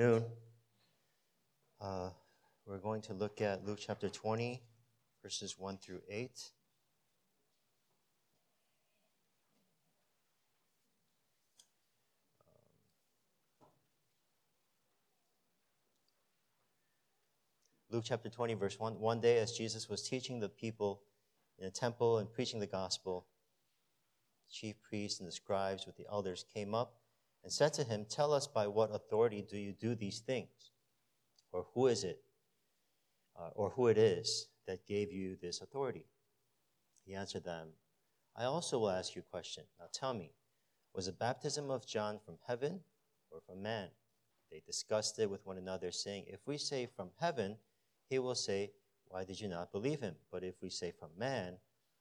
afternoon. Uh, we're going to look at Luke chapter 20, verses 1 through 8. Luke chapter 20, verse 1. One day, as Jesus was teaching the people in the temple and preaching the gospel, the chief priests and the scribes with the elders came up and said to him, Tell us by what authority do you do these things? Or who is it, uh, or who it is that gave you this authority? He answered them, I also will ask you a question. Now tell me, was the baptism of John from heaven or from man? They discussed it with one another, saying, If we say from heaven, he will say, Why did you not believe him? But if we say from man,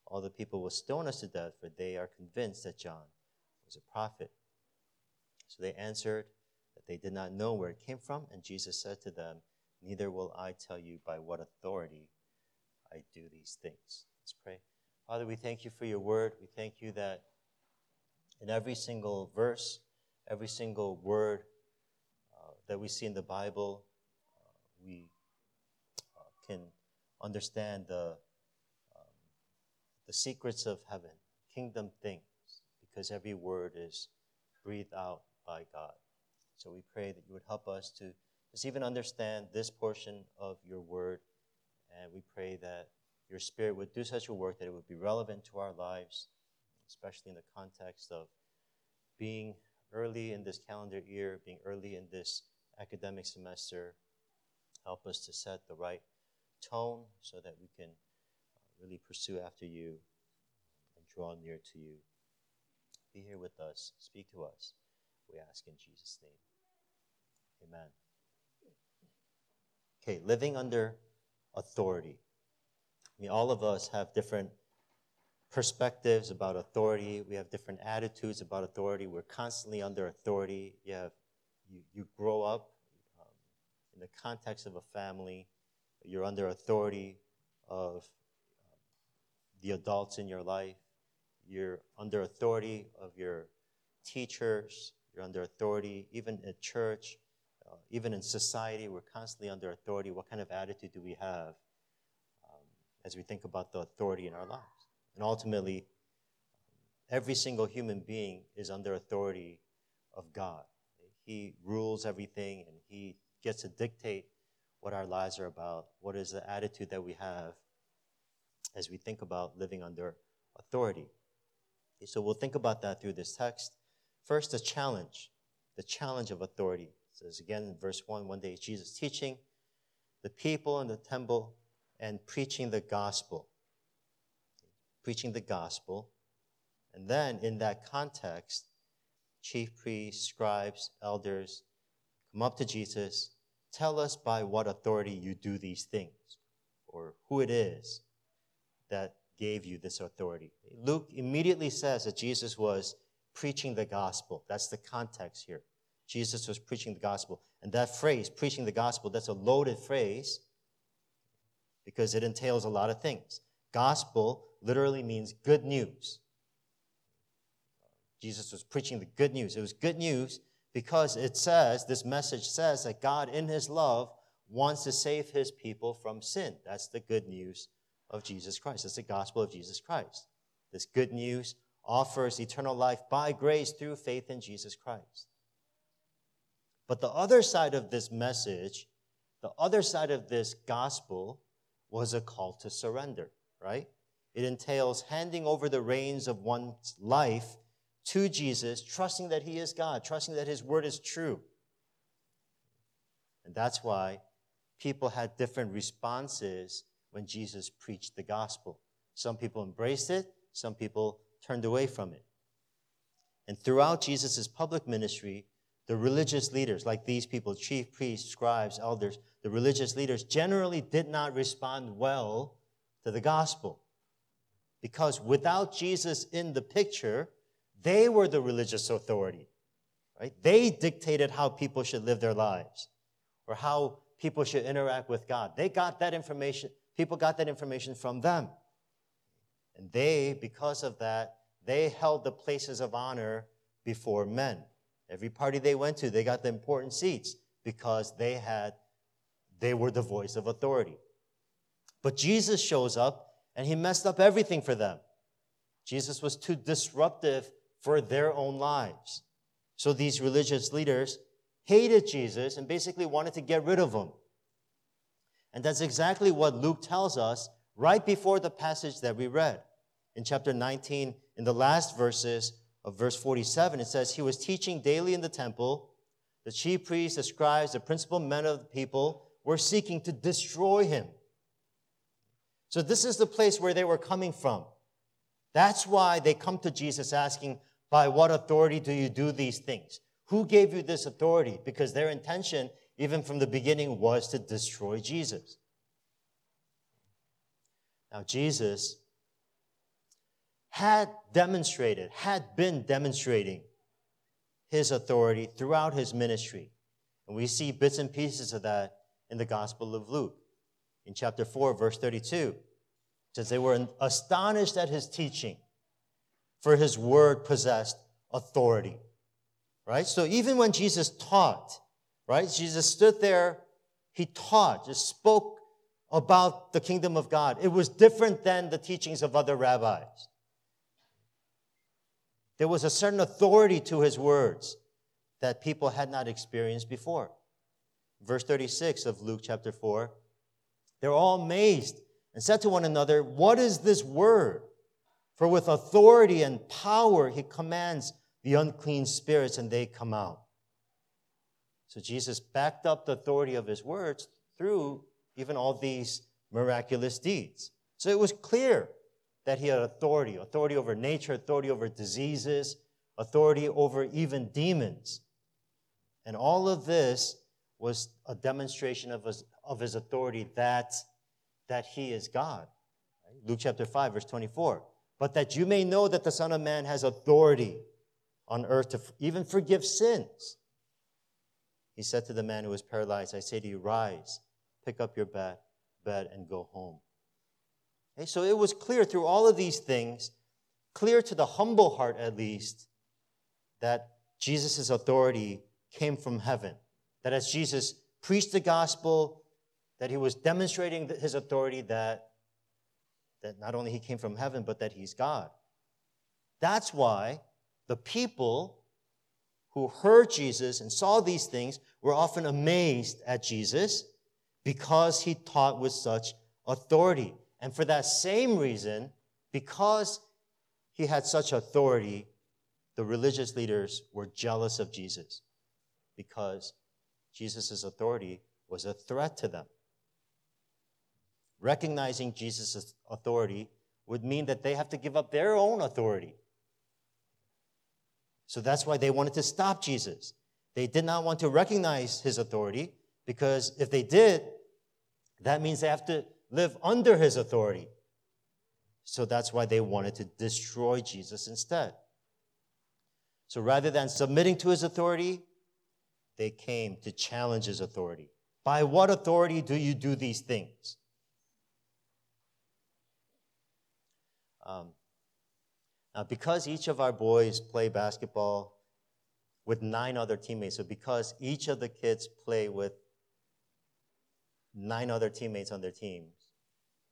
all the people will stone us to death, for they are convinced that John was a prophet. So they answered that they did not know where it came from, and Jesus said to them, Neither will I tell you by what authority I do these things. Let's pray. Father, we thank you for your word. We thank you that in every single verse, every single word uh, that we see in the Bible, uh, we uh, can understand the, um, the secrets of heaven, kingdom things, because every word is breathed out by God. So we pray that you would help us to just even understand this portion of your word. And we pray that your spirit would do such a work that it would be relevant to our lives, especially in the context of being early in this calendar year, being early in this academic semester. Help us to set the right tone so that we can really pursue after you and draw near to you. Be here with us, speak to us. We ask in Jesus' name. Amen. Okay, living under authority. I mean, all of us have different perspectives about authority. We have different attitudes about authority. We're constantly under authority. You, have, you, you grow up um, in the context of a family. You're under authority of um, the adults in your life. You're under authority of your teachers, you're under authority, even at church, uh, even in society, we're constantly under authority. What kind of attitude do we have um, as we think about the authority in our lives? And ultimately, every single human being is under authority of God. He rules everything and He gets to dictate what our lives are about, what is the attitude that we have as we think about living under authority. So we'll think about that through this text. First, the challenge, the challenge of authority. It says again in verse 1 one day Jesus teaching the people in the temple and preaching the gospel. Preaching the gospel. And then in that context, chief priests, scribes, elders come up to Jesus, tell us by what authority you do these things, or who it is that gave you this authority. Luke immediately says that Jesus was preaching the gospel. That's the context here. Jesus was preaching the gospel. And that phrase, preaching the gospel, that's a loaded phrase because it entails a lot of things. Gospel literally means good news. Jesus was preaching the good news. It was good news because it says, this message says that God, in his love, wants to save his people from sin. That's the good news of Jesus Christ. That's the gospel of Jesus Christ. This good news offers eternal life by grace through faith in Jesus Christ. But the other side of this message, the other side of this gospel, was a call to surrender, right? It entails handing over the reins of one's life to Jesus, trusting that He is God, trusting that His word is true. And that's why people had different responses when Jesus preached the gospel. Some people embraced it, some people turned away from it. And throughout Jesus' public ministry, the religious leaders, like these people, chief priests, scribes, elders, the religious leaders generally did not respond well to the gospel. Because without Jesus in the picture, they were the religious authority. Right? They dictated how people should live their lives or how people should interact with God. They got that information, people got that information from them. And they, because of that, they held the places of honor before men. Every party they went to, they got the important seats because they had they were the voice of authority. But Jesus shows up and he messed up everything for them. Jesus was too disruptive for their own lives. So these religious leaders hated Jesus and basically wanted to get rid of him. And that's exactly what Luke tells us right before the passage that we read. In chapter 19, in the last verses of verse 47, it says, He was teaching daily in the temple. The chief priests, the scribes, the principal men of the people were seeking to destroy him. So, this is the place where they were coming from. That's why they come to Jesus asking, By what authority do you do these things? Who gave you this authority? Because their intention, even from the beginning, was to destroy Jesus. Now, Jesus had demonstrated, had been demonstrating his authority throughout his ministry. And we see bits and pieces of that in the Gospel of Luke. In chapter 4, verse 32, it says, They were astonished at his teaching, for his word possessed authority. Right? So even when Jesus taught, right, Jesus stood there, he taught, just spoke about the kingdom of God. It was different than the teachings of other rabbis. There was a certain authority to his words that people had not experienced before. Verse 36 of Luke chapter 4 they're all amazed and said to one another, What is this word? For with authority and power he commands the unclean spirits and they come out. So Jesus backed up the authority of his words through even all these miraculous deeds. So it was clear that he had authority authority over nature, authority over diseases, authority over even demons. And all of this was a demonstration of his, of his authority that, that he is God. Luke chapter 5, verse 24. But that you may know that the Son of Man has authority on earth to even forgive sins. He said to the man who was paralyzed, I say to you, rise, pick up your bed, bed and go home. Okay, so it was clear through all of these things, clear to the humble heart at least, that Jesus' authority came from heaven. That as Jesus preached the gospel, that he was demonstrating his authority that, that not only he came from heaven, but that he's God. That's why the people who heard Jesus and saw these things were often amazed at Jesus because he taught with such authority. And for that same reason, because he had such authority, the religious leaders were jealous of Jesus because Jesus' authority was a threat to them. Recognizing Jesus' authority would mean that they have to give up their own authority. So that's why they wanted to stop Jesus. They did not want to recognize his authority because if they did, that means they have to live under his authority. So that's why they wanted to destroy Jesus instead. So rather than submitting to his authority, they came to challenge his authority. By what authority do you do these things? Um, now, because each of our boys play basketball with nine other teammates, so because each of the kids play with nine other teammates on their teams,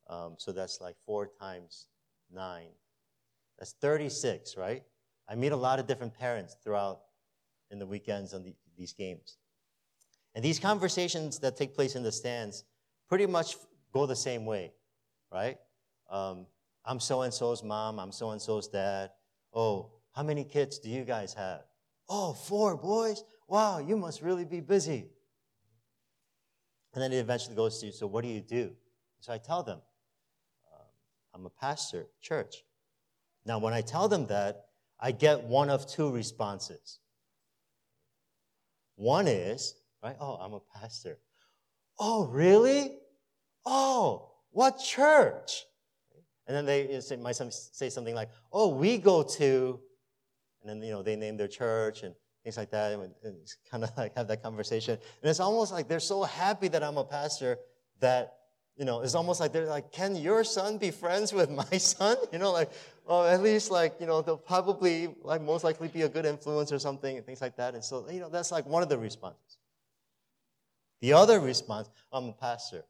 um, so that's like four times nine. That's 36, right? I meet a lot of different parents throughout in the weekends on the, these games. And these conversations that take place in the stands pretty much go the same way, right? Um, I'm so and so's mom, I'm so and so's dad. Oh, how many kids do you guys have? Oh, four boys? Wow, you must really be busy. And then it eventually goes to, so what do you do? So I tell them, I'm a pastor, church. Now, when I tell them that, I get one of two responses. One is, right? Oh, I'm a pastor. Oh, really? Oh, what church? And then they might say something like, oh, we go to, and then, you know, they name their church and things like that. And kind of like have that conversation. And it's almost like they're so happy that I'm a pastor that, you know, it's almost like they're like, can your son be friends with my son? You know, like, well, at least like, you know, they'll probably like most likely be a good influence or something and things like that. And so, you know, that's like one of the responses. The other response, I'm a pastor.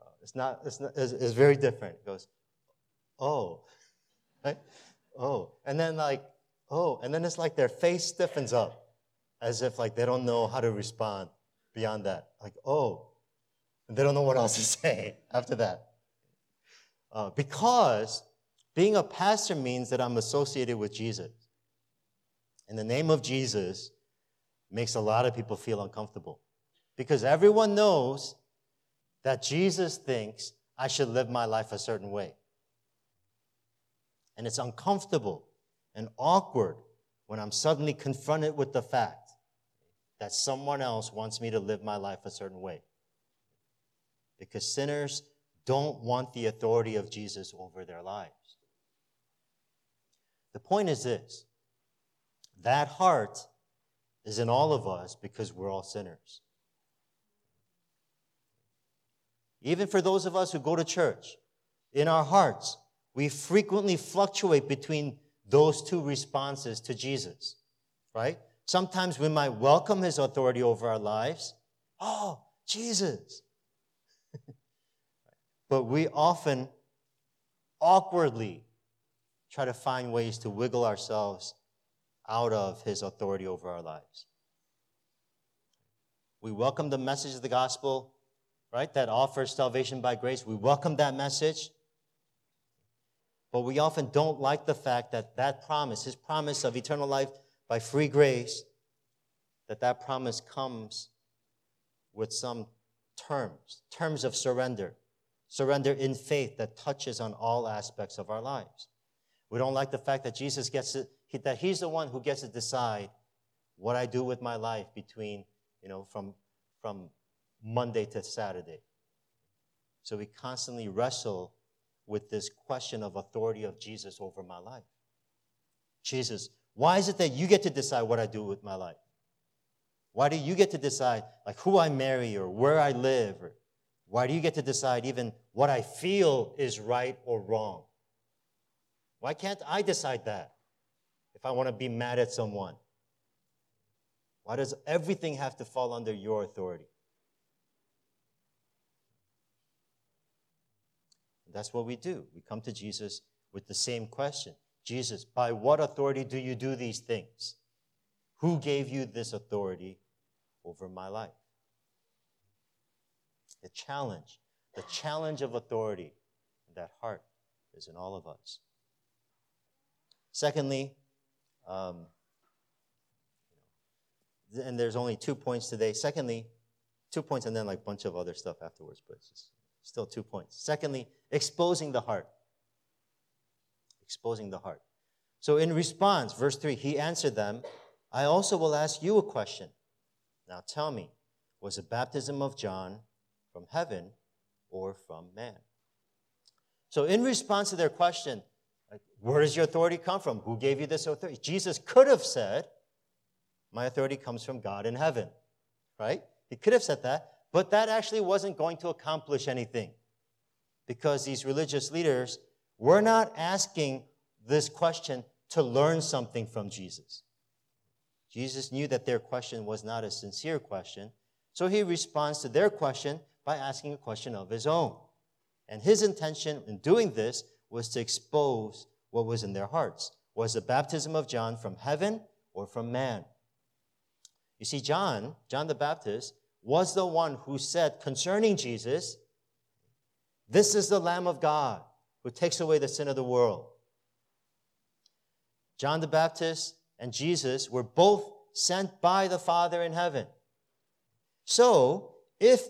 Uh, it's not, it's, not it's, it's very different. It goes, oh, right? Oh. And then like, oh, and then it's like their face stiffens up as if like they don't know how to respond beyond that. Like, oh, they don't know what else to say after that. Uh, because being a pastor means that I'm associated with Jesus. And the name of Jesus makes a lot of people feel uncomfortable because everyone knows that Jesus thinks I should live my life a certain way. And it's uncomfortable and awkward when I'm suddenly confronted with the fact that someone else wants me to live my life a certain way. Because sinners don't want the authority of Jesus over their lives. The point is this that heart is in all of us because we're all sinners. Even for those of us who go to church, in our hearts, we frequently fluctuate between those two responses to Jesus, right? Sometimes we might welcome his authority over our lives. Oh, Jesus. But we often awkwardly try to find ways to wiggle ourselves out of his authority over our lives. We welcome the message of the gospel, right, that offers salvation by grace. We welcome that message. But we often don't like the fact that that promise, his promise of eternal life by free grace, that that promise comes with some terms, terms of surrender, surrender in faith that touches on all aspects of our lives. We don't like the fact that Jesus gets to, that he's the one who gets to decide what I do with my life between, you know, from, from Monday to Saturday. So we constantly wrestle with this question of authority of Jesus over my life. Jesus, why is it that you get to decide what I do with my life? Why do you get to decide like who I marry or where I live or why do you get to decide even what I feel is right or wrong? Why can't I decide that if I want to be mad at someone? Why does everything have to fall under your authority? That's what we do. We come to Jesus with the same question Jesus, by what authority do you do these things? Who gave you this authority over my life? The challenge, the challenge of authority in that heart is in all of us. Secondly, um, and there's only two points today. Secondly, two points and then like a bunch of other stuff afterwards, but it's still two points. Secondly, exposing the heart. Exposing the heart. So in response, verse 3, he answered them, I also will ask you a question. Now tell me, was the baptism of John from heaven or from man? So in response to their question, where does your authority come from? Who gave you this authority? Jesus could have said, My authority comes from God in heaven, right? He could have said that, but that actually wasn't going to accomplish anything because these religious leaders were not asking this question to learn something from Jesus. Jesus knew that their question was not a sincere question, so he responds to their question by asking a question of his own. And his intention in doing this was to expose what was in their hearts. Was the baptism of John from heaven or from man? You see, John, John the Baptist, was the one who said concerning Jesus, This is the Lamb of God who takes away the sin of the world. John the Baptist and Jesus were both sent by the Father in heaven. So, if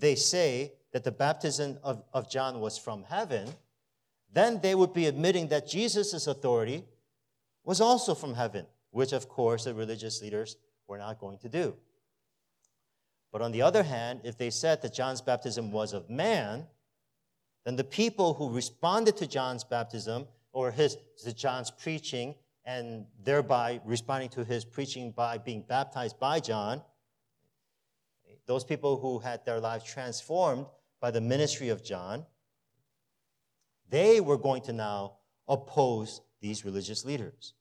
they say that the baptism of, of John was from heaven, then they would be admitting that Jesus' authority was also from heaven, which of course the religious leaders were not going to do. But on the other hand, if they said that John's baptism was of man, then the people who responded to John's baptism or his to John's preaching and thereby responding to his preaching by being baptized by John, those people who had their lives transformed by the ministry of John, they were going to now oppose these religious leaders.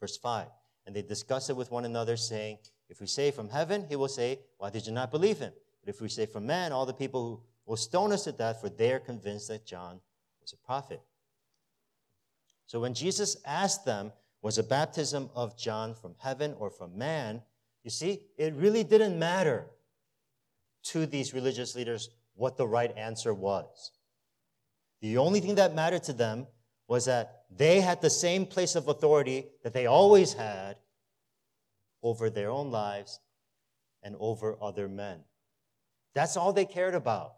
Verse 5 And they discussed it with one another, saying, If we say from heaven, he will say, Why did you not believe him? But if we say from man, all the people will stone us to death, for they are convinced that John was a prophet. So when Jesus asked them, Was a baptism of John from heaven or from man? You see, it really didn't matter to these religious leaders what the right answer was. The only thing that mattered to them was that they had the same place of authority that they always had over their own lives and over other men. That's all they cared about.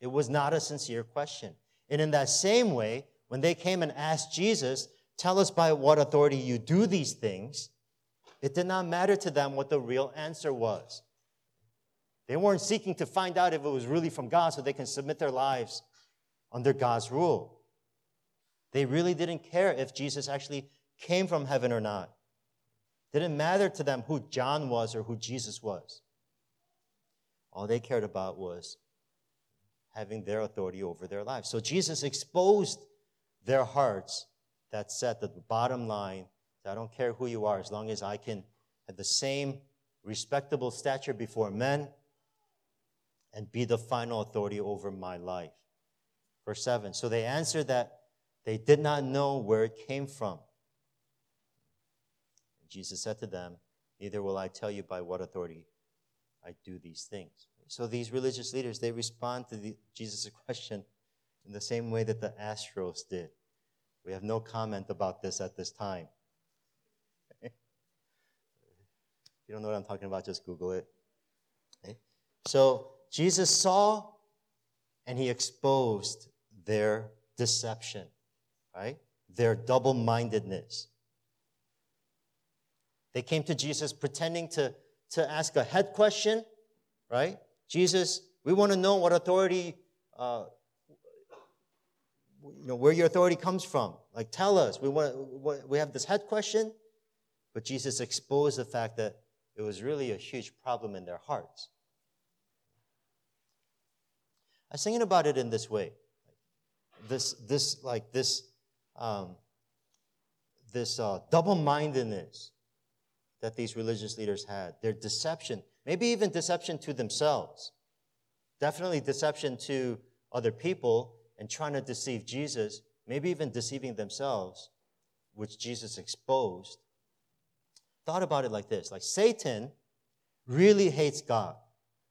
It was not a sincere question. And in that same way, when they came and asked Jesus, Tell us by what authority you do these things, it did not matter to them what the real answer was. They weren't seeking to find out if it was really from God so they can submit their lives under God's rule. They really didn't care if Jesus actually came from heaven or not. It didn't matter to them who John was or who Jesus was. All they cared about was having their authority over their lives. So Jesus exposed their hearts that that the bottom line I don't care who you are, as long as I can have the same respectable stature before men and be the final authority over my life. Verse 7 So they answered that they did not know where it came from. Jesus said to them, Neither will I tell you by what authority I do these things. So these religious leaders, they respond to Jesus' question in the same way that the Astros did. We have no comment about this at this time. if you don't know what I'm talking about, just Google it. Okay? So Jesus saw and he exposed their deception, right? Their double mindedness. They came to Jesus pretending to, to ask a head question, right? Jesus, we want to know what authority, uh, you know, where your authority comes from. Like, tell us. We want, we have this head question, but Jesus exposed the fact that it was really a huge problem in their hearts. I was thinking about it in this way. This, this, like this, um, this uh, double-mindedness that these religious leaders had, their deception, maybe even deception to themselves, definitely deception to other people, and trying to deceive Jesus, maybe even deceiving themselves, which Jesus exposed. Thought about it like this like Satan really hates God,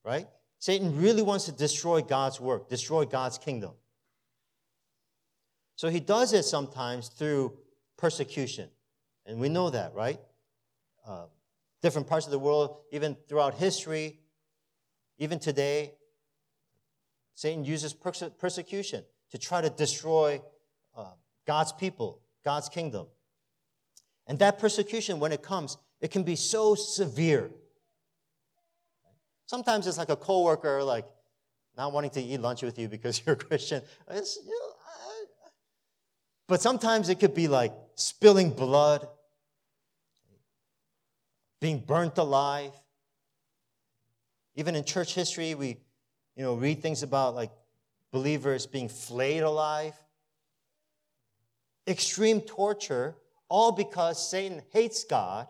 right? Satan really wants to destroy God's work, destroy God's kingdom. So he does it sometimes through persecution. And we know that, right? Uh, different parts of the world, even throughout history, even today, Satan uses perse- persecution to try to destroy uh, God's people, God's kingdom. And that persecution, when it comes, it can be so severe Sometimes it's like a coworker, like not wanting to eat lunch with you because you're a Christian. You know, I, but sometimes it could be like spilling blood, being burnt alive. Even in church history, we, you know, read things about like believers being flayed alive. Extreme torture, all because Satan hates God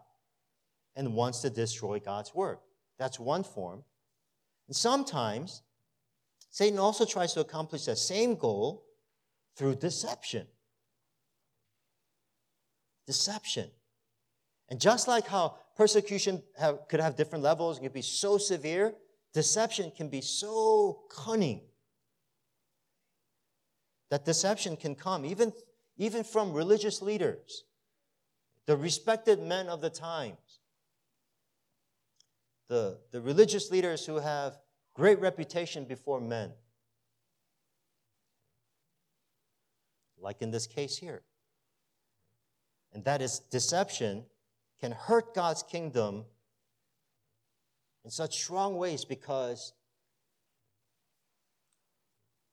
and wants to destroy God's work. That's one form. And sometimes Satan also tries to accomplish that same goal through deception. Deception. And just like how persecution have, could have different levels, it can be so severe, deception can be so cunning that deception can come even, even from religious leaders, the respected men of the times the, the religious leaders who have great reputation before men. Like in this case here. And that is deception can hurt God's kingdom in such strong ways because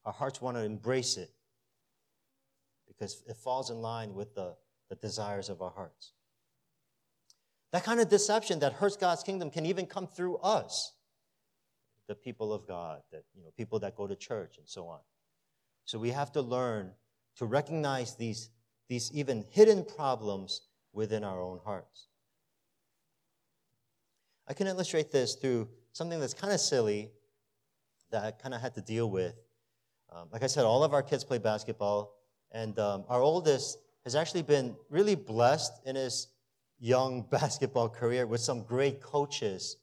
our hearts want to embrace it because it falls in line with the, the desires of our hearts. That kind of deception that hurts God's kingdom can even come through us, the people of God, that you know, people that go to church and so on. So we have to learn to recognize these, these even hidden problems within our own hearts. I can illustrate this through something that's kind of silly that I kind of had to deal with. Um, like I said, all of our kids play basketball, and um, our oldest has actually been really blessed in his young basketball career with some great coaches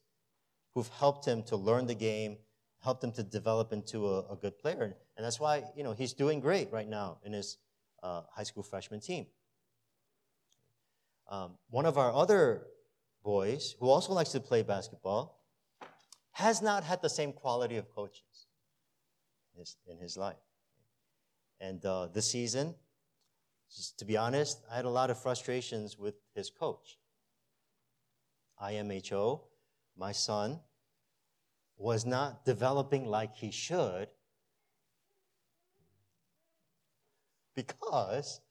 who've helped him to learn the game, helped him to develop into a, a good player. And that's why, you know, he's doing great right now in his uh, high school freshman team. Um, one of our other boys, who also likes to play basketball, has not had the same quality of coaches in his, in his life. And uh, this season, just to be honest, I had a lot of frustrations with his coach. IMHO, my son, was not developing like he should because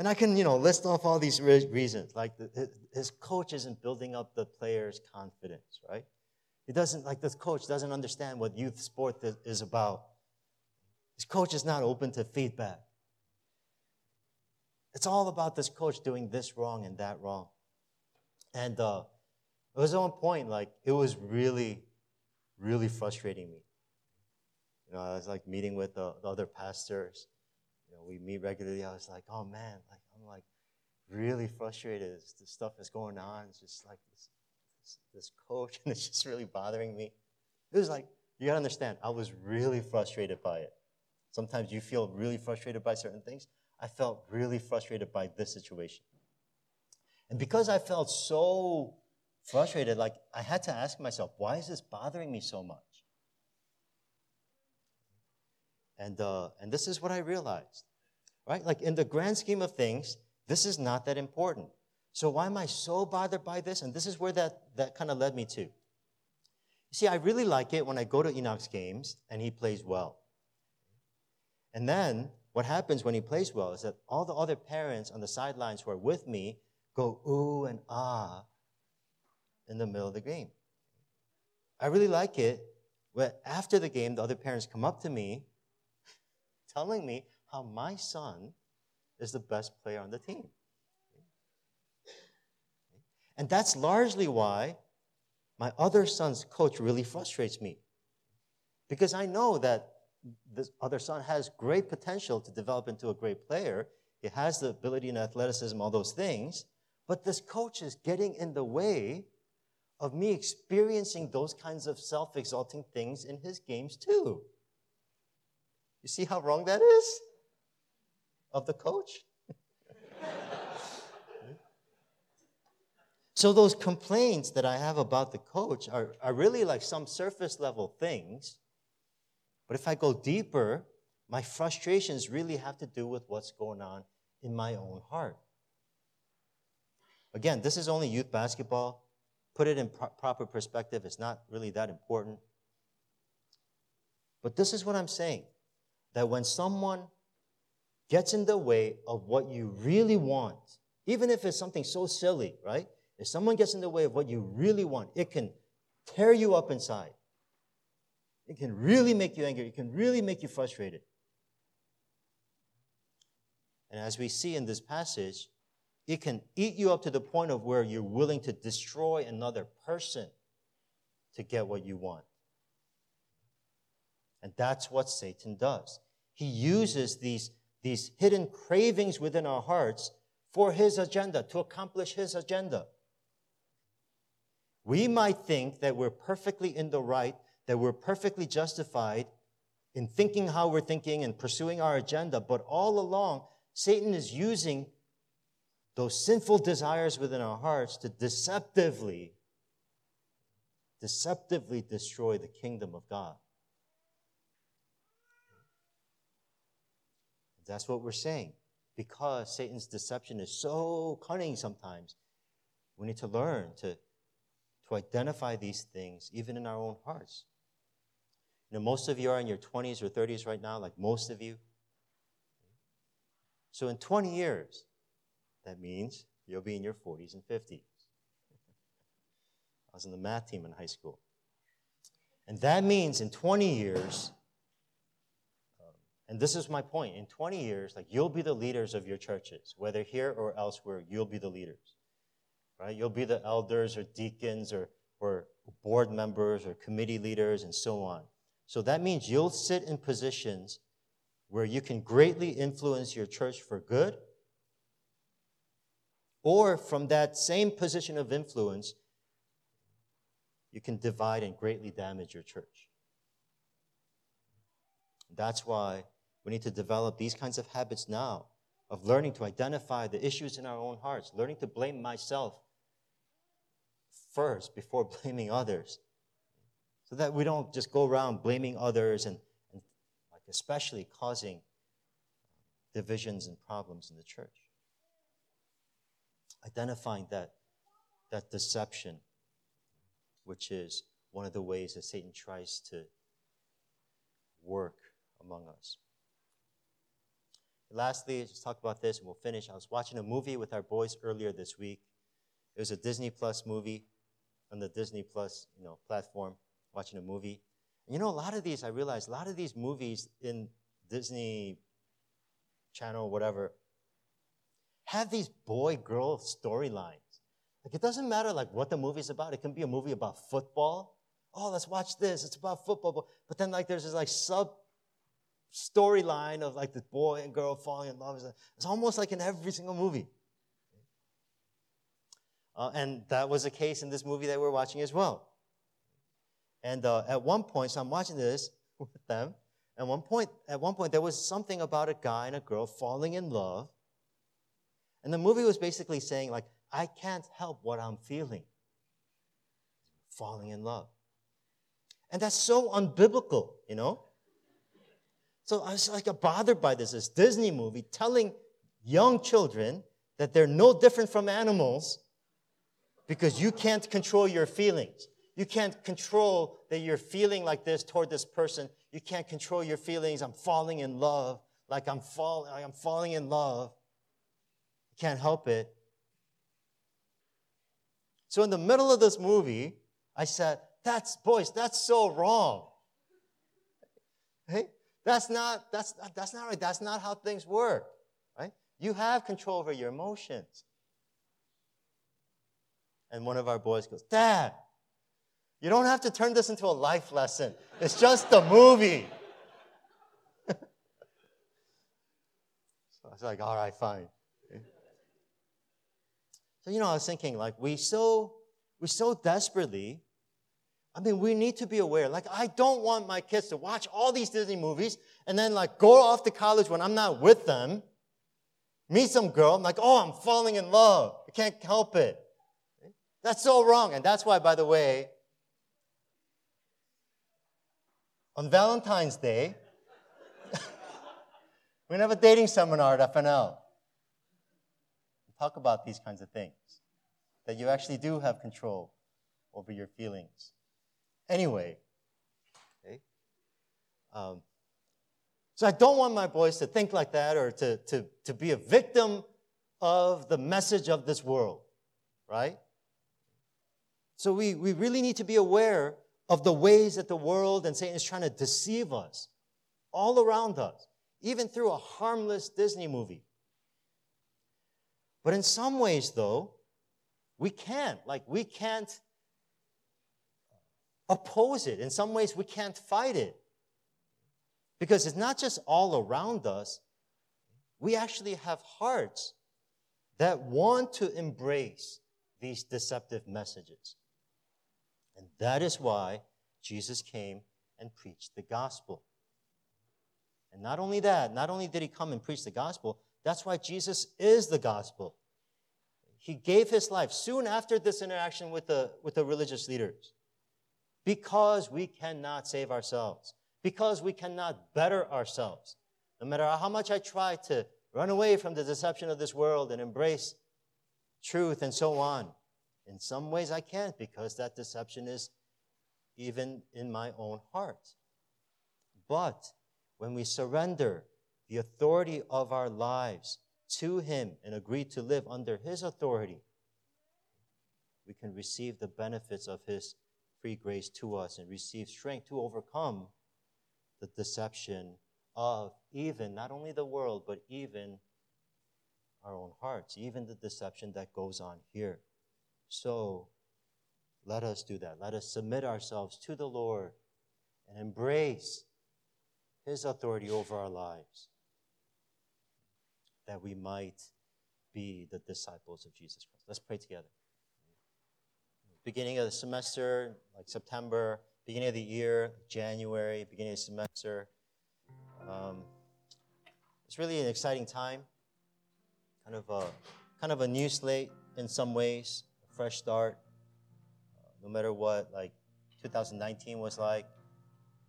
and I can, you know, list off all these re- reasons. Like the, his coach isn't building up the player's confidence, right? He doesn't, like this coach doesn't understand what youth sport is about. His coach is not open to feedback. It's all about this coach doing this wrong and that wrong. And uh, it was one point, like, it was really, really frustrating me. You know, I was like meeting with the, the other pastors you know, we meet regularly. I was like, oh man, like I'm like really frustrated. This, this stuff is going on. It's just like this, this, this coach, and it's just really bothering me. It was like, you gotta understand, I was really frustrated by it. Sometimes you feel really frustrated by certain things. I felt really frustrated by this situation. And because I felt so frustrated, like I had to ask myself, why is this bothering me so much? And, uh, and this is what I realized, right? Like in the grand scheme of things, this is not that important. So why am I so bothered by this? And this is where that, that kind of led me to. You see, I really like it when I go to Enoch's games and he plays well. And then what happens when he plays well is that all the other parents on the sidelines who are with me go ooh and ah in the middle of the game. I really like it when after the game, the other parents come up to me telling me how my son is the best player on the team. And that's largely why my other son's coach really frustrates me. Because I know that this other son has great potential to develop into a great player. He has the ability and athleticism, all those things. But this coach is getting in the way of me experiencing those kinds of self exalting things in his games too. You see how wrong that is? Of the coach? so, those complaints that I have about the coach are, are really like some surface level things. But if I go deeper, my frustrations really have to do with what's going on in my own heart. Again, this is only youth basketball. Put it in pro- proper perspective, it's not really that important. But this is what I'm saying that when someone gets in the way of what you really want, even if it's something so silly, right? If someone gets in the way of what you really want, it can tear you up inside. It can really make you angry. It can really make you frustrated. And as we see in this passage, it can eat you up to the point of where you're willing to destroy another person to get what you want. And that's what Satan does. He uses these, these hidden cravings within our hearts for his agenda, to accomplish his agenda. We might think that we're perfectly in the right, that we're perfectly justified in thinking how we're thinking and pursuing our agenda, but all along, Satan is using those sinful desires within our hearts to deceptively, deceptively destroy the kingdom of God. That's what we're saying. Because Satan's deception is so cunning sometimes, we need to learn to, to identify these things even in our own hearts. You know, most of you are in your 20s or 30s right now, like most of you. So in 20 years, that means you'll be in your 40s and 50s. I was in the math team in high school. And that means in 20 years, um, and this is my point. In 20 years, like you'll be the leaders of your churches, whether here or elsewhere, you'll be the leaders. right? You'll be the elders or deacons or, or board members or committee leaders and so on. So that means you'll sit in positions where you can greatly influence your church for good, or from that same position of influence, you can divide and greatly damage your church. That's why we need to develop these kinds of habits now of learning to identify the issues in our own hearts, learning to blame myself first before blaming others. So that we don't just go around blaming others and, and like especially causing divisions and problems in the church. Identifying that, that deception, which is one of the ways that Satan tries to work among us. Lastly, just talk about this and we'll finish. I was watching a movie with our boys earlier this week. It was a Disney Plus movie on the Disney Plus, you know, platform, watching a movie. You know, a lot of these, I realized, a lot of these movies in Disney Channel, whatever, have these boy-girl storylines. Like it doesn't matter like what the movie's about. It can be a movie about football. Oh, let's watch this. It's about football. But then like there's this like sub storyline of like the boy and girl falling in love. It's almost like in every single movie. Uh, and that was the case in this movie that we're watching as well. And uh, at one point, so I'm watching this with them. At one point, at one point, there was something about a guy and a girl falling in love. And the movie was basically saying, like, I can't help what I'm feeling. Falling in love. And that's so unbiblical, you know? So I was like bothered by this, this Disney movie telling young children that they're no different from animals because you can't control your feelings. You can't control that you're feeling like this toward this person. You can't control your feelings. I'm falling in love, like I'm falling, like I'm falling in love. You can't help it. So in the middle of this movie, I said, "That's boys, that's so wrong." Hey, that's not, that's, that's not right. That's not how things work, right? You have control over your emotions. And one of our boys goes, Dad, you don't have to turn this into a life lesson. It's just a movie. so I was like, all right, fine. So, you know, I was thinking, like, we so, we so desperately I mean, we need to be aware. Like, I don't want my kids to watch all these Disney movies and then, like, go off to college when I'm not with them, meet some girl, I'm like, oh, I'm falling in love. I can't help it. That's so wrong. And that's why, by the way, on Valentine's Day, we have a dating seminar at FNL. Talk about these kinds of things that you actually do have control over your feelings anyway. Okay? Um, so I don't want my boys to think like that or to, to, to be a victim of the message of this world, right? So we, we really need to be aware of the ways that the world and Satan is trying to deceive us all around us, even through a harmless Disney movie. But in some ways, though, we can't. Like, we can't oppose it. In some ways, we can't fight it. Because it's not just all around us, we actually have hearts that want to embrace these deceptive messages. And that is why Jesus came and preached the gospel. And not only that, not only did he come and preach the gospel, that's why Jesus is the gospel. He gave his life soon after this interaction with the, with the religious leaders because we cannot save ourselves, because we cannot better ourselves. No matter how much I try to run away from the deception of this world and embrace truth and so on, in some ways I can't because that deception is even in my own heart. But when we surrender the authority of our lives to Him and agree to live under His authority, we can receive the benefits of His free grace to us and receive strength to overcome the deception of even not only the world, but even our own hearts, even the deception that goes on here. So let us do that. Let us submit ourselves to the Lord and embrace His authority over our lives that we might be the disciples of Jesus Christ. Let's pray together. Beginning of the semester, like September, beginning of the year, January, beginning of the semester. Um, it's really an exciting time. Kind of a kind of a new slate in some ways, fresh start. No matter what, like 2019 was like,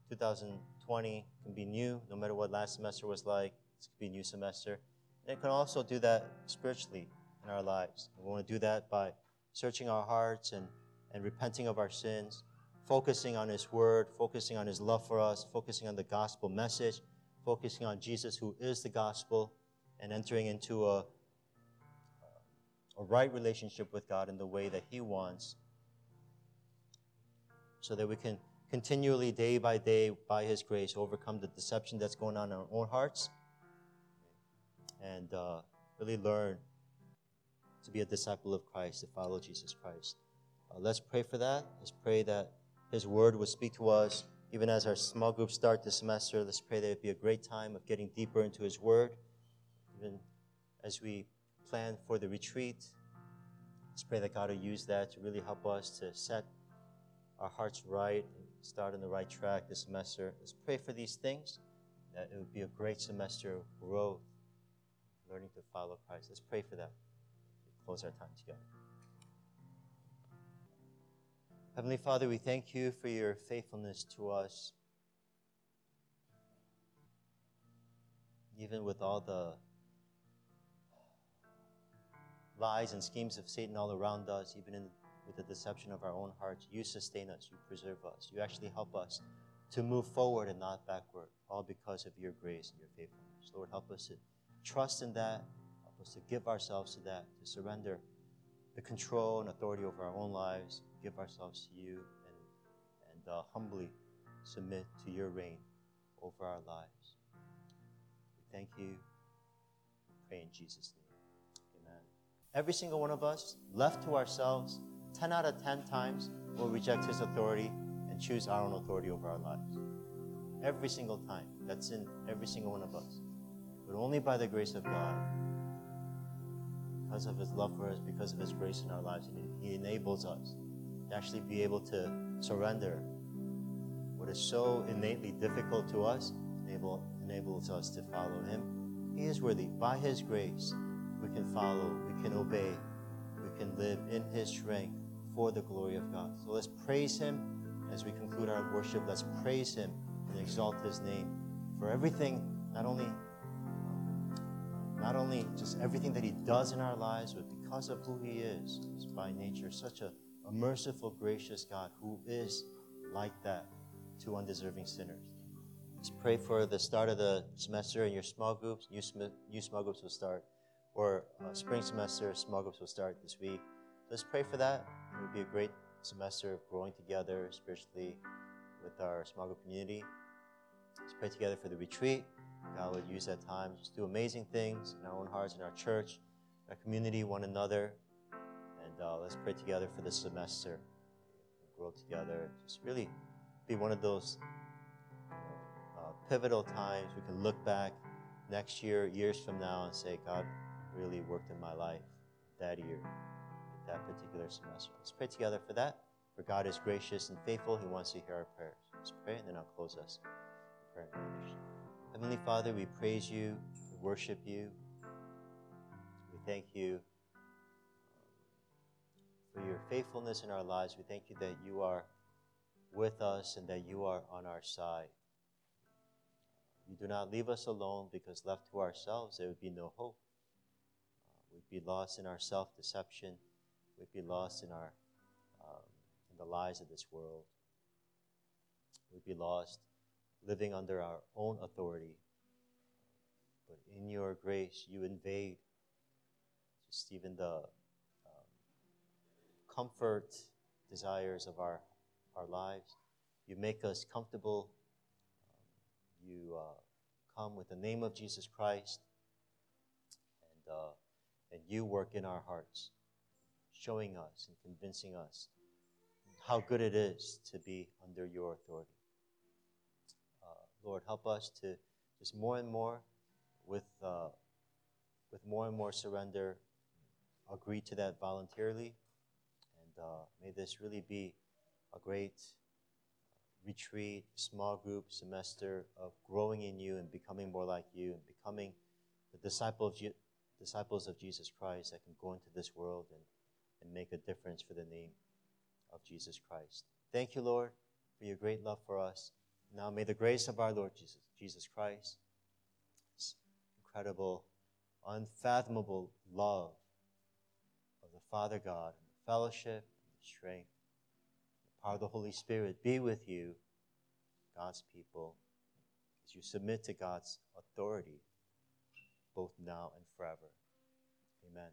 2020 can be new. No matter what last semester was like, it could be a new semester. And it can also do that spiritually in our lives. we want to do that by searching our hearts and, and repenting of our sins, focusing on His Word, focusing on His love for us, focusing on the gospel message, focusing on Jesus, who is the gospel, and entering into a, a right relationship with God in the way that He wants, so that we can continually, day by day, by His grace, overcome the deception that's going on in our own hearts and uh, really learn to be a disciple of Christ, to follow Jesus Christ. Uh, let's pray for that. Let's pray that His Word would speak to us. Even as our small groups start this semester, let's pray that it be a great time of getting deeper into His Word. Even as we plan for the retreat, let's pray that God will use that to really help us to set our hearts right and start on the right track this semester. Let's pray for these things, that it would be a great semester of growth learning to follow Christ. Let's pray for that. We close our time together. Heavenly Father, we thank you for your faithfulness to us. Even with all the lies and schemes of Satan all around us, even in, with the deception of our own hearts, you sustain us, you preserve us, you actually help us to move forward and not backward, all because of your grace and your faithfulness. Lord, help us to trust in that. Help us to give ourselves to that, to surrender the control and authority over our own lives, give ourselves to you, and, and uh, humbly submit to your reign over our lives. We thank you. Pray in Jesus' name. Every single one of us, left to ourselves, 10 out of 10 times, will reject his authority and choose our own authority over our lives. Every single time. That's in every single one of us but only by the grace of God. Because of His love for us, because of His grace in our lives, He enables us to actually be able to surrender what is so innately difficult to us, enable, enables us to follow Him. He is worthy. By His grace, we can follow, we can obey, we can live in His strength for the glory of God. So let's praise Him as we conclude our worship. Let's praise Him and exalt His name for everything, not only not only just everything that He does in our lives, but because of who He is. He's by nature such a, a merciful, gracious God who is like that to undeserving sinners. Let's pray for the start of the semester in your small groups. New, new small groups will start, or uh, spring semester small groups will start this week. Let's pray for that. It would be a great semester of growing together spiritually with our small group community. Let's pray together for the retreat. God would use that time just do amazing things in our own hearts, in our church, our community, one another. And uh, let's pray together for this semester. Grow together. Just really be one of those uh, pivotal times we can look back next year, years from now, and say, God really worked in my life that year, that particular semester. Let's pray together for that. For God is gracious and faithful. He wants to hear our prayers. Let's pray, and then I'll close us prayer. Heavenly Father, we praise you, we worship you, we thank you um, for your faithfulness in our lives. We thank you that you are with us and that you are on our side. You do not leave us alone because left to ourselves, there would be no hope. We'd be lost in our self deception, we'd be lost in, our, um, in the lies of this world, we'd be lost living under our own authority. But in your grace, you invade just even the um, comfort desires of our, our lives. You make us comfortable. Um, you uh, come with the name of Jesus Christ, and, uh, and you work in our hearts. showing us and convincing us how good it is to be under your authority. Uh, Lord, help us to just more and more, with, uh, with more and more surrender, agree to that voluntarily. And uh, may this really be a great retreat, small group semester of growing in you and becoming more like you and becoming the disciple of Je- disciples of Jesus Christ that can go into this world and, and make a difference for the name of Jesus Christ. Thank you, Lord, for your great love for us. Now may the grace of our Lord Jesus, Jesus Christ, this incredible, unfathomable love of the Father God, and the fellowship, and the strength, the power of the Holy Spirit be with you, God's people, as you submit to God's authority, both now and forever. Amen.